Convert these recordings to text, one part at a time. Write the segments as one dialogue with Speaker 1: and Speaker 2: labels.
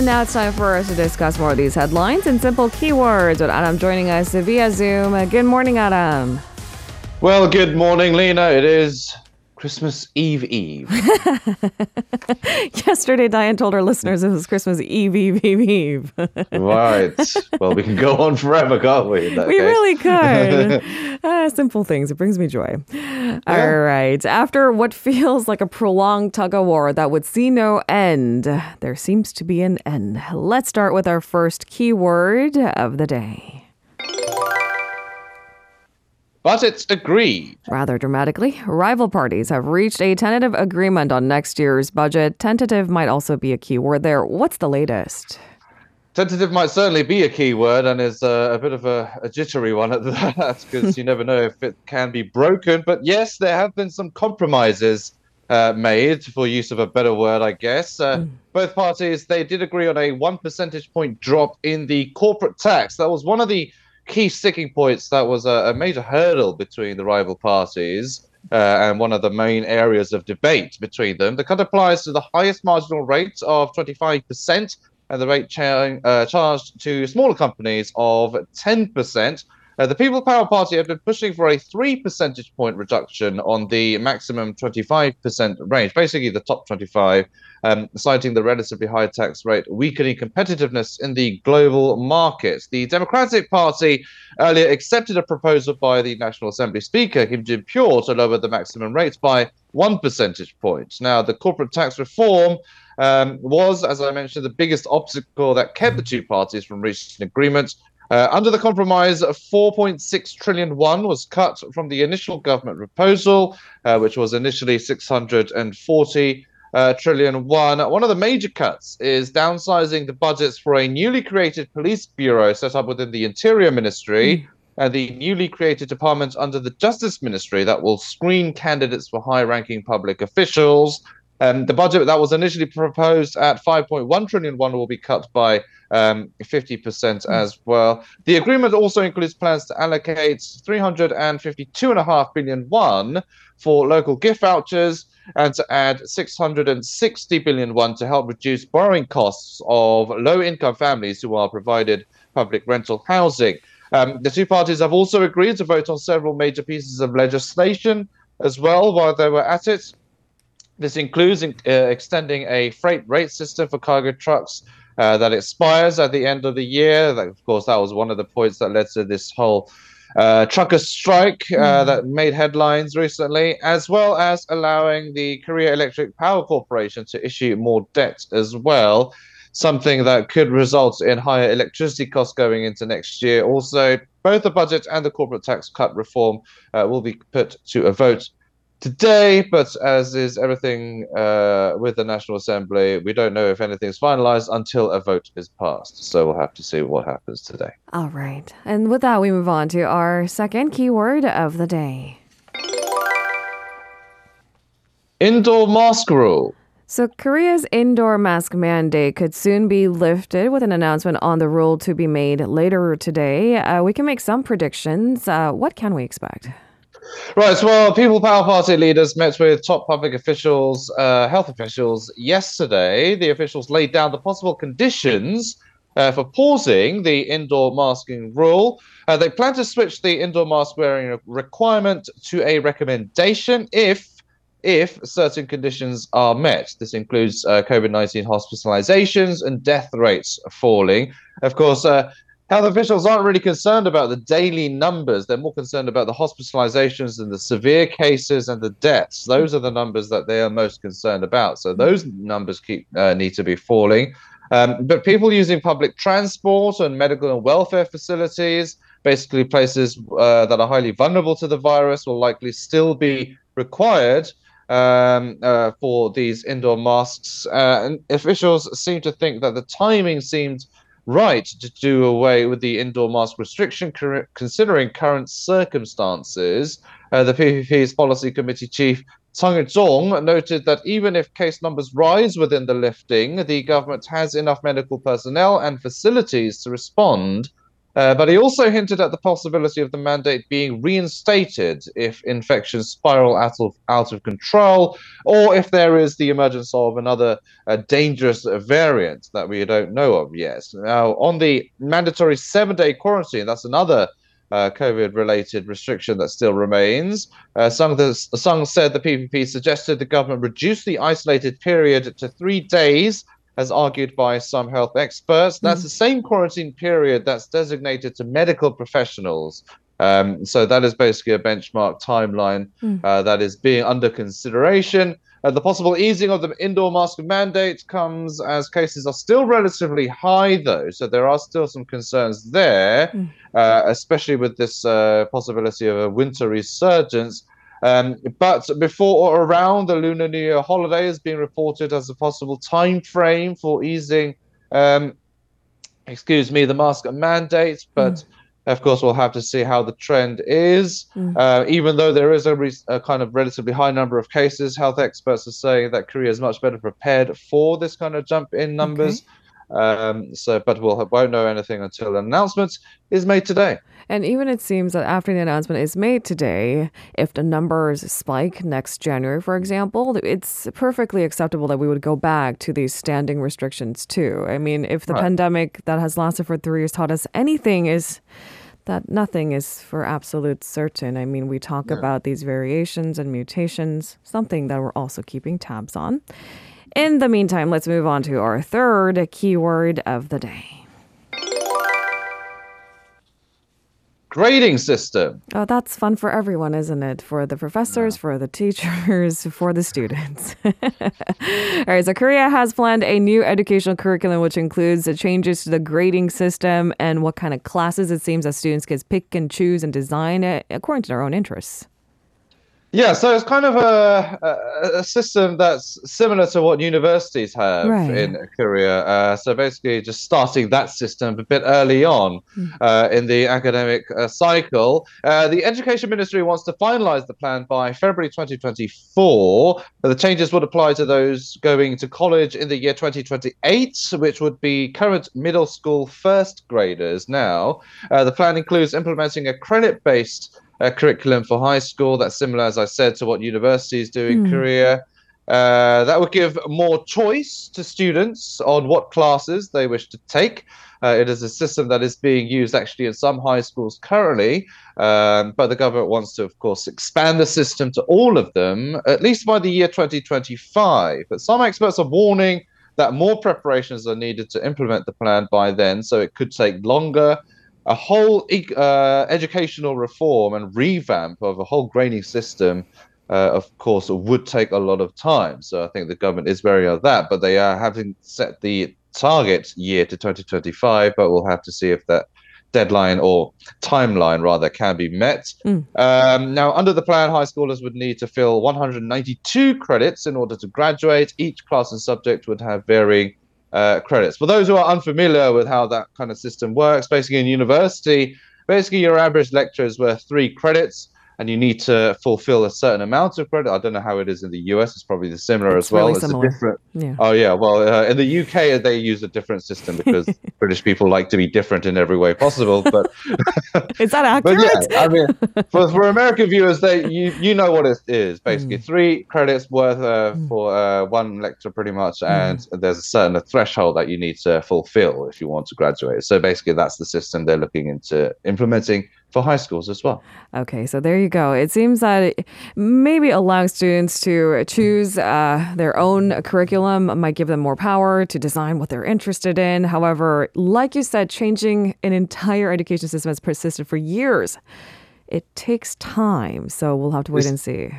Speaker 1: And now it's time for us to discuss more of these headlines and simple keywords with Adam joining us via Zoom. Good morning, Adam.
Speaker 2: Well, good morning, Lena. It is Christmas Eve Eve.
Speaker 1: Yesterday, Diane told our listeners it was Christmas Eve, Eve, Eve, Eve.
Speaker 2: right. Well, we can go on forever, can't we?
Speaker 1: we
Speaker 2: case?
Speaker 1: really could. Ah, simple things. It brings me joy. All right. After what feels like a prolonged tug of war that would see no end, there seems to be an end. Let's start with our first keyword of the day.
Speaker 2: But it's agreed.
Speaker 1: Rather dramatically, rival parties have reached a tentative agreement on next year's budget. Tentative might also be a key word there. What's the latest?
Speaker 2: Tentative might certainly be a key word and is uh, a bit of a, a jittery one at that because you never know if it can be broken. But yes, there have been some compromises uh, made, for use of a better word, I guess. Uh, Both parties they did agree on a one percentage point drop in the corporate tax. That was one of the key sticking points. That was a, a major hurdle between the rival parties. Uh, and one of the main areas of debate between them. The cut applies to the highest marginal rate of 25% and the rate cha- uh, charged to smaller companies of 10%. Uh, the People Power Party have been pushing for a three percentage point reduction on the maximum 25% range, basically the top 25, um, citing the relatively high tax rate weakening competitiveness in the global markets. The Democratic Party earlier accepted a proposal by the National Assembly Speaker, Kim Jin Pyo, to lower the maximum rates by one percentage point. Now, the corporate tax reform um, was, as I mentioned, the biggest obstacle that kept the two parties from reaching an agreement. Uh, under the compromise, 4.6 trillion won was cut from the initial government proposal, uh, which was initially 640 uh, trillion won. One of the major cuts is downsizing the budgets for a newly created police bureau set up within the Interior Ministry. And the newly created department under the Justice Ministry that will screen candidates for high ranking public officials. Um, the budget that was initially proposed at 5.1 trillion won will be cut by um, 50% as well. The agreement also includes plans to allocate 352.5 billion won for local gift vouchers and to add 660 billion won to help reduce borrowing costs of low income families who are provided public rental housing. Um, the two parties have also agreed to vote on several major pieces of legislation as well while they were at it. This includes uh, extending a freight rate system for cargo trucks uh, that expires at the end of the year. That, of course, that was one of the points that led to this whole uh, trucker strike uh, that made headlines recently, as well as allowing the Korea Electric Power Corporation to issue more debt as well. Something that could result in higher electricity costs going into next year. Also, both the budget and the corporate tax cut reform uh, will be put to a vote today, but as is everything uh, with the National Assembly, we don't know if anything's finalized until a vote is passed. So we'll have to see what happens today.
Speaker 1: All right. And with that, we move on to our second keyword of the day.
Speaker 2: Indoor mask rule.
Speaker 1: So, Korea's indoor mask mandate could soon be lifted with an announcement on the rule to be made later today. Uh, we can make some predictions. Uh, what can we expect?
Speaker 2: Right, so, well, People Power Party leaders met with top public officials, uh, health officials yesterday. The officials laid down the possible conditions uh, for pausing the indoor masking rule. Uh, they plan to switch the indoor mask wearing requirement to a recommendation if if certain conditions are met. This includes uh, COVID 19 hospitalizations and death rates falling. Of course, uh, health officials aren't really concerned about the daily numbers. They're more concerned about the hospitalizations and the severe cases and the deaths. Those are the numbers that they are most concerned about. So those numbers keep uh, need to be falling. Um, but people using public transport and medical and welfare facilities, basically places uh, that are highly vulnerable to the virus, will likely still be required um, uh, for these indoor masks. Uh, and officials seem to think that the timing seemed right to do away with the indoor mask restriction, considering current circumstances. Uh, the PPP's policy committee chief Sung Il-jong noted that even if case numbers rise within the lifting, the government has enough medical personnel and facilities to respond Uh, but he also hinted at the possibility of the mandate being reinstated if infections spiral out of, out of control or if there is the emergence of another uh, dangerous variant that we don't know of yet. Now, on the mandatory seven day quarantine, that's another uh, COVID related restriction that still remains. Uh, Sung, the, Sung said the PPP suggested the government reduce the isolated period to three days as argued by some health experts. That's mm. the same quarantine period that's designated to medical professionals. Um, so that is basically a benchmark timeline mm. uh, that is being under consideration. Uh, the possible easing of the indoor mask mandate comes as cases are still relatively high, though. So there are still some concerns there, mm. uh, especially with this uh, possibility of a winter resurgence. Um, but before or around the Lunar New Year holiday is being reported as a possible time frame for easing, um, excuse me, the mask mandate. But mm. of course, we'll have to see how the trend is. Mm. Uh, even though there is a, re- a, kind of relatively high number of cases, health experts are saying that Korea is much better prepared for this kind of jump in numbers. Okay. Um, so, but we'll won't know anything until an announcement is made today.
Speaker 1: And even it seems that after the announcement is made today, if the numbers spike next January, for example, it's perfectly acceptable that we would go back to these standing restrictions too. I mean, if the right. pandemic that has lasted for three years taught us anything, is that nothing is for absolute certain. I mean, we talk yeah. about these variations and mutations, something that we're also keeping tabs on. In the meantime, let's move on to our third keyword of the day.
Speaker 2: grading system.
Speaker 1: Oh, that's fun for everyone, isn't it? For the professors, yeah. for the teachers, for the students. All right, so Korea has planned a new educational curriculum which includes the changes to the grading system and what kind of classes it seems that students can pick and choose and design it according to their own interests.
Speaker 2: Yeah, so it's kind of a, a, system that's similar to what universities have right. in Korea. Uh, so basically, just starting that system a bit early on hmm. uh, in the academic uh, cycle. Uh, the Education Ministry wants to finalize the plan by February 2024. The changes would apply to those going to college in the year 2028, which would be current middle school first graders now. Uh, the plan includes implementing a credit based a curriculum for high school that's similar, as I said, to what universities do in mm. Korea. Uh, that would give more choice to students on what classes they wish to take. Uh, it is a system that is being used actually in some high schools currently, um, but the government wants to, of course, expand the system to all of them, at least by the year 2025. But some experts are warning that more preparations are needed to implement the plan by then, so it could take longer a whole uh, educational reform and revamp of a whole grading system, uh, of course, would take a lot of time. So I think the government is wary of that, but they are having set the target year to 2025, but we'll have to see if that deadline or timeline rather can be met. Mm. Um, now, under the plan, high schoolers would need to fill 192 credits in order to graduate. Each class and subject would have varying uh, credits. For those who are unfamiliar with how that kind of system works, basically in university, basically your average lecture is worth three credits and you need to fulfill a certain amount of credit. I don't know how it is in the US. It's probably similar
Speaker 1: it's
Speaker 2: as well.
Speaker 1: Really it's similar. different.
Speaker 2: Yeah. Oh yeah. Well, uh, in the UK they use a different system because British people like to be different in every way possible. But
Speaker 1: is that accurate?
Speaker 2: but yeah, I mean, for, for American viewers, they you you know what it is basically mm. three credits worth uh, mm. for uh, one lecture pretty much, and mm. there's a certain threshold that you need to fulfill if you want to graduate. So basically, that's the system they're looking into implementing for high schools as well.
Speaker 1: Okay, so there you go. It seems that maybe allowing students to choose uh, their own curriculum might give them more power to design what they're interested in. However, like you said, changing an entire education system has persisted for years. It takes time, so we'll have to wait it's, and see.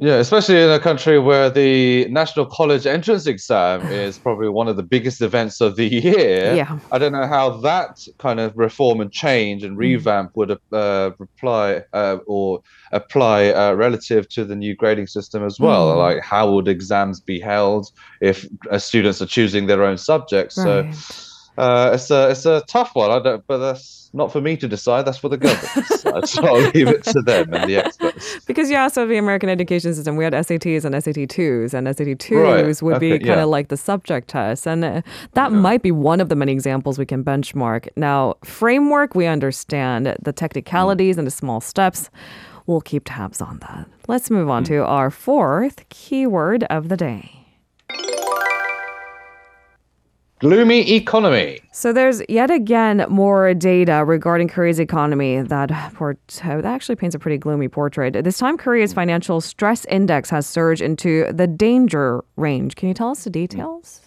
Speaker 2: Yeah, especially in a country where the National College Entrance Exam is probably one of the biggest events of the year.
Speaker 1: Yeah.
Speaker 2: I don't know how that kind of reform and change and hmm. revamp would uh, reply uh, or apply uh, relative to the new grading system as well. Mm. Like, how would exams be held if uh, students are choosing their own subjects? Right. So uh, it's a it's a tough one. I don't, but that's not for me to decide. That's for the government. so I'll leave it to them and the experts.
Speaker 1: because you also have the American education system. We had SATs and SAT twos, and SAT twos right. would okay, be kind of yeah. like the subject test, and uh, that yeah. might be one of the many examples we can benchmark. Now, framework we understand the technicalities mm. and the small steps. We'll keep tabs on that. Let's move on mm. to our fourth keyword of the day.
Speaker 2: Gloomy economy.
Speaker 1: So there's yet again more data regarding Korea's economy that, port- that actually paints a pretty gloomy portrait. This time, Korea's financial stress index has surged into the danger range. Can you tell us the details?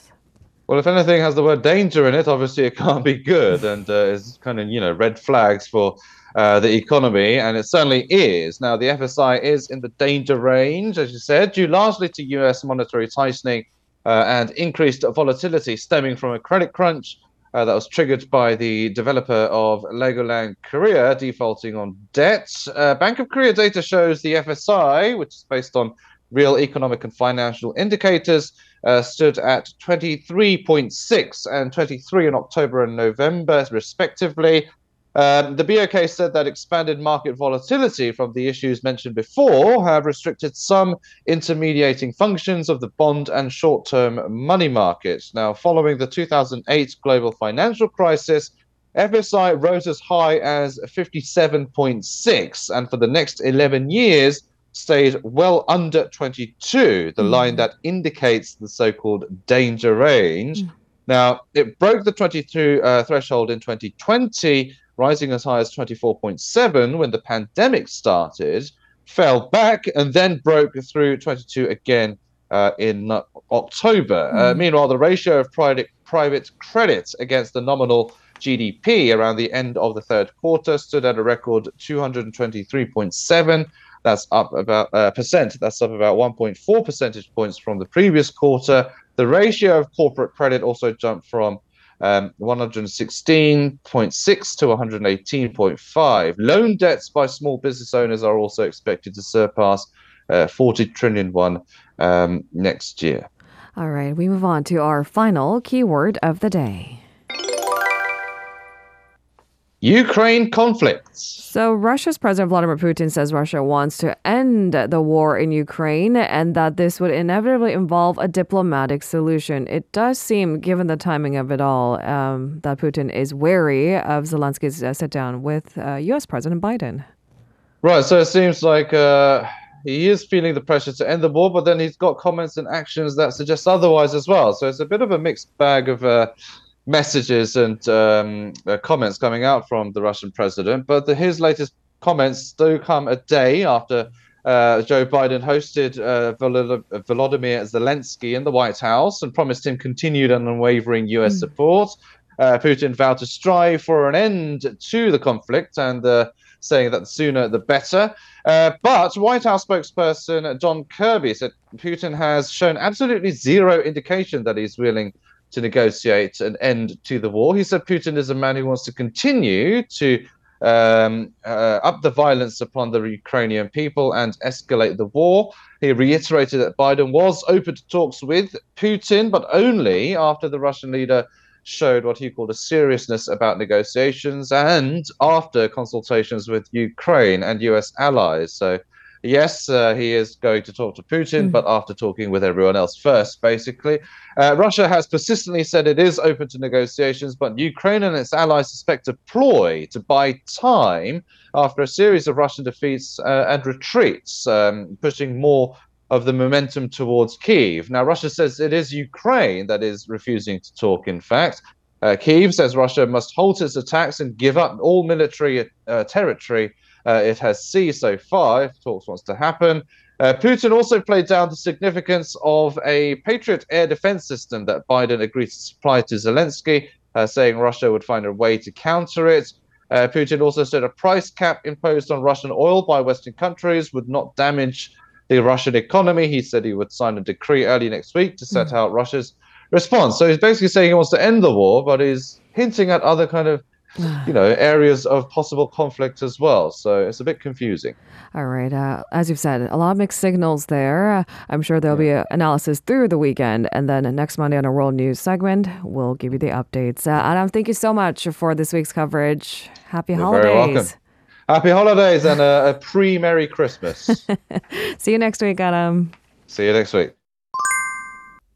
Speaker 2: Well, if anything has the word danger in it, obviously it can't be good, and uh, it's kind of you know red flags for uh, the economy, and it certainly is. Now, the FSI is in the danger range, as you said, due largely to U.S. monetary tightening uh, and increased volatility stemming from a credit crunch uh, that was triggered by the developer of Legoland Korea defaulting on debt. Uh, Bank of Korea data shows the FSI, which is based on real economic and financial indicators, uh, stood at 23.6 and 23 in October and November, respectively. Um, the BOK said that expanded market volatility from the issues mentioned before have restricted some intermediating functions of the bond and short term money markets. Now, following the 2008 global financial crisis, FSI rose as high as 57.6, and for the next 11 years, stayed well under 22, the mm. line that indicates the so called danger range. Mm. Now, it broke the 22 uh, threshold in 2020 rising as high as 24.7 when the pandemic started, fell back, and then broke through 22 again uh, in October. Mm. Uh, hmm. meanwhile, the ratio of private, private credit against the nominal GDP around the end of the third quarter stood at a record 223.7. That's up about uh, percent. That's up about 1.4 percentage points from the previous quarter. The ratio of corporate credit also jumped from um, 116.6 to 118.5. Loan debts by small business owners are also expected to surpass uh, 40 trillion won um, next year.
Speaker 1: All right, we move on to our final keyword of the day.
Speaker 2: Ukraine conflicts.
Speaker 1: So, Russia's President Vladimir Putin says Russia wants to end the war in Ukraine and that this would inevitably involve a diplomatic solution. It does seem, given the timing of it all, um, that Putin is wary of Zelensky's uh, sit down with uh, U.S. President Biden.
Speaker 2: Right. So, it seems like. Uh he is feeling the pressure to end the war, but then he's got comments and actions that suggest otherwise as well. So it's a bit of a mixed bag of uh, messages and um, uh, comments coming out from the Russian president. But the, his latest comments do come a day after uh, Joe Biden hosted uh, Volodymyr Zelensky in the White House and promised him continued and unwavering U.S. Mm. support. Uh, Putin vowed to strive for an end to the conflict and uh, saying that the sooner the better. Uh, but White House spokesperson John Kirby said Putin has shown absolutely zero indication that he's willing to negotiate an end to the war. He said Putin is a man who wants to continue to um, uh, up the violence upon the Ukrainian people and escalate the war. He reiterated that Biden was open to talks with Putin, but only after the Russian leader showed what he called a seriousness about negotiations and after consultations with Ukraine and US allies. So yes, uh, he is going to talk to Putin, mm. but after talking with everyone else first, basically. Uh, Russia has persistently said it is open to negotiations, but Ukraine and its allies suspect a ploy to buy time after a series of Russian defeats uh, and retreats, um, pushing more of the momentum towards Kiev. Now, Russia says it is Ukraine that is refusing to talk, in fact. Uh, Kiev says Russia must halt its attacks and give up all military uh, territory uh, it has seized so far, if talks wants to happen. Uh, Putin also played down the significance of a Patriot air defense system that Biden agreed to supply to Zelensky, uh, saying Russia would find a way to counter it. Uh, Putin also said a price cap imposed on Russian oil by Western countries would not damage the Russian economy. He said he would sign a decree early next week to set mm. out Russia's response. So he's basically saying he wants to end the war, but he's hinting at other kind of you know areas of possible conflict as well. So it's a bit confusing.
Speaker 1: All right uh, as you've said a lot of mixed signals there. Uh, i'm sure there'll be analysis through the weekend. And then next monday on our world news segment we'll give you the updates. Uh, adam thank you so much for this week's coverage. Happy
Speaker 2: You're
Speaker 1: holidays.
Speaker 2: Happy holidays and a, a pre Merry Christmas.
Speaker 1: See you next week, Adam.
Speaker 2: See you next week.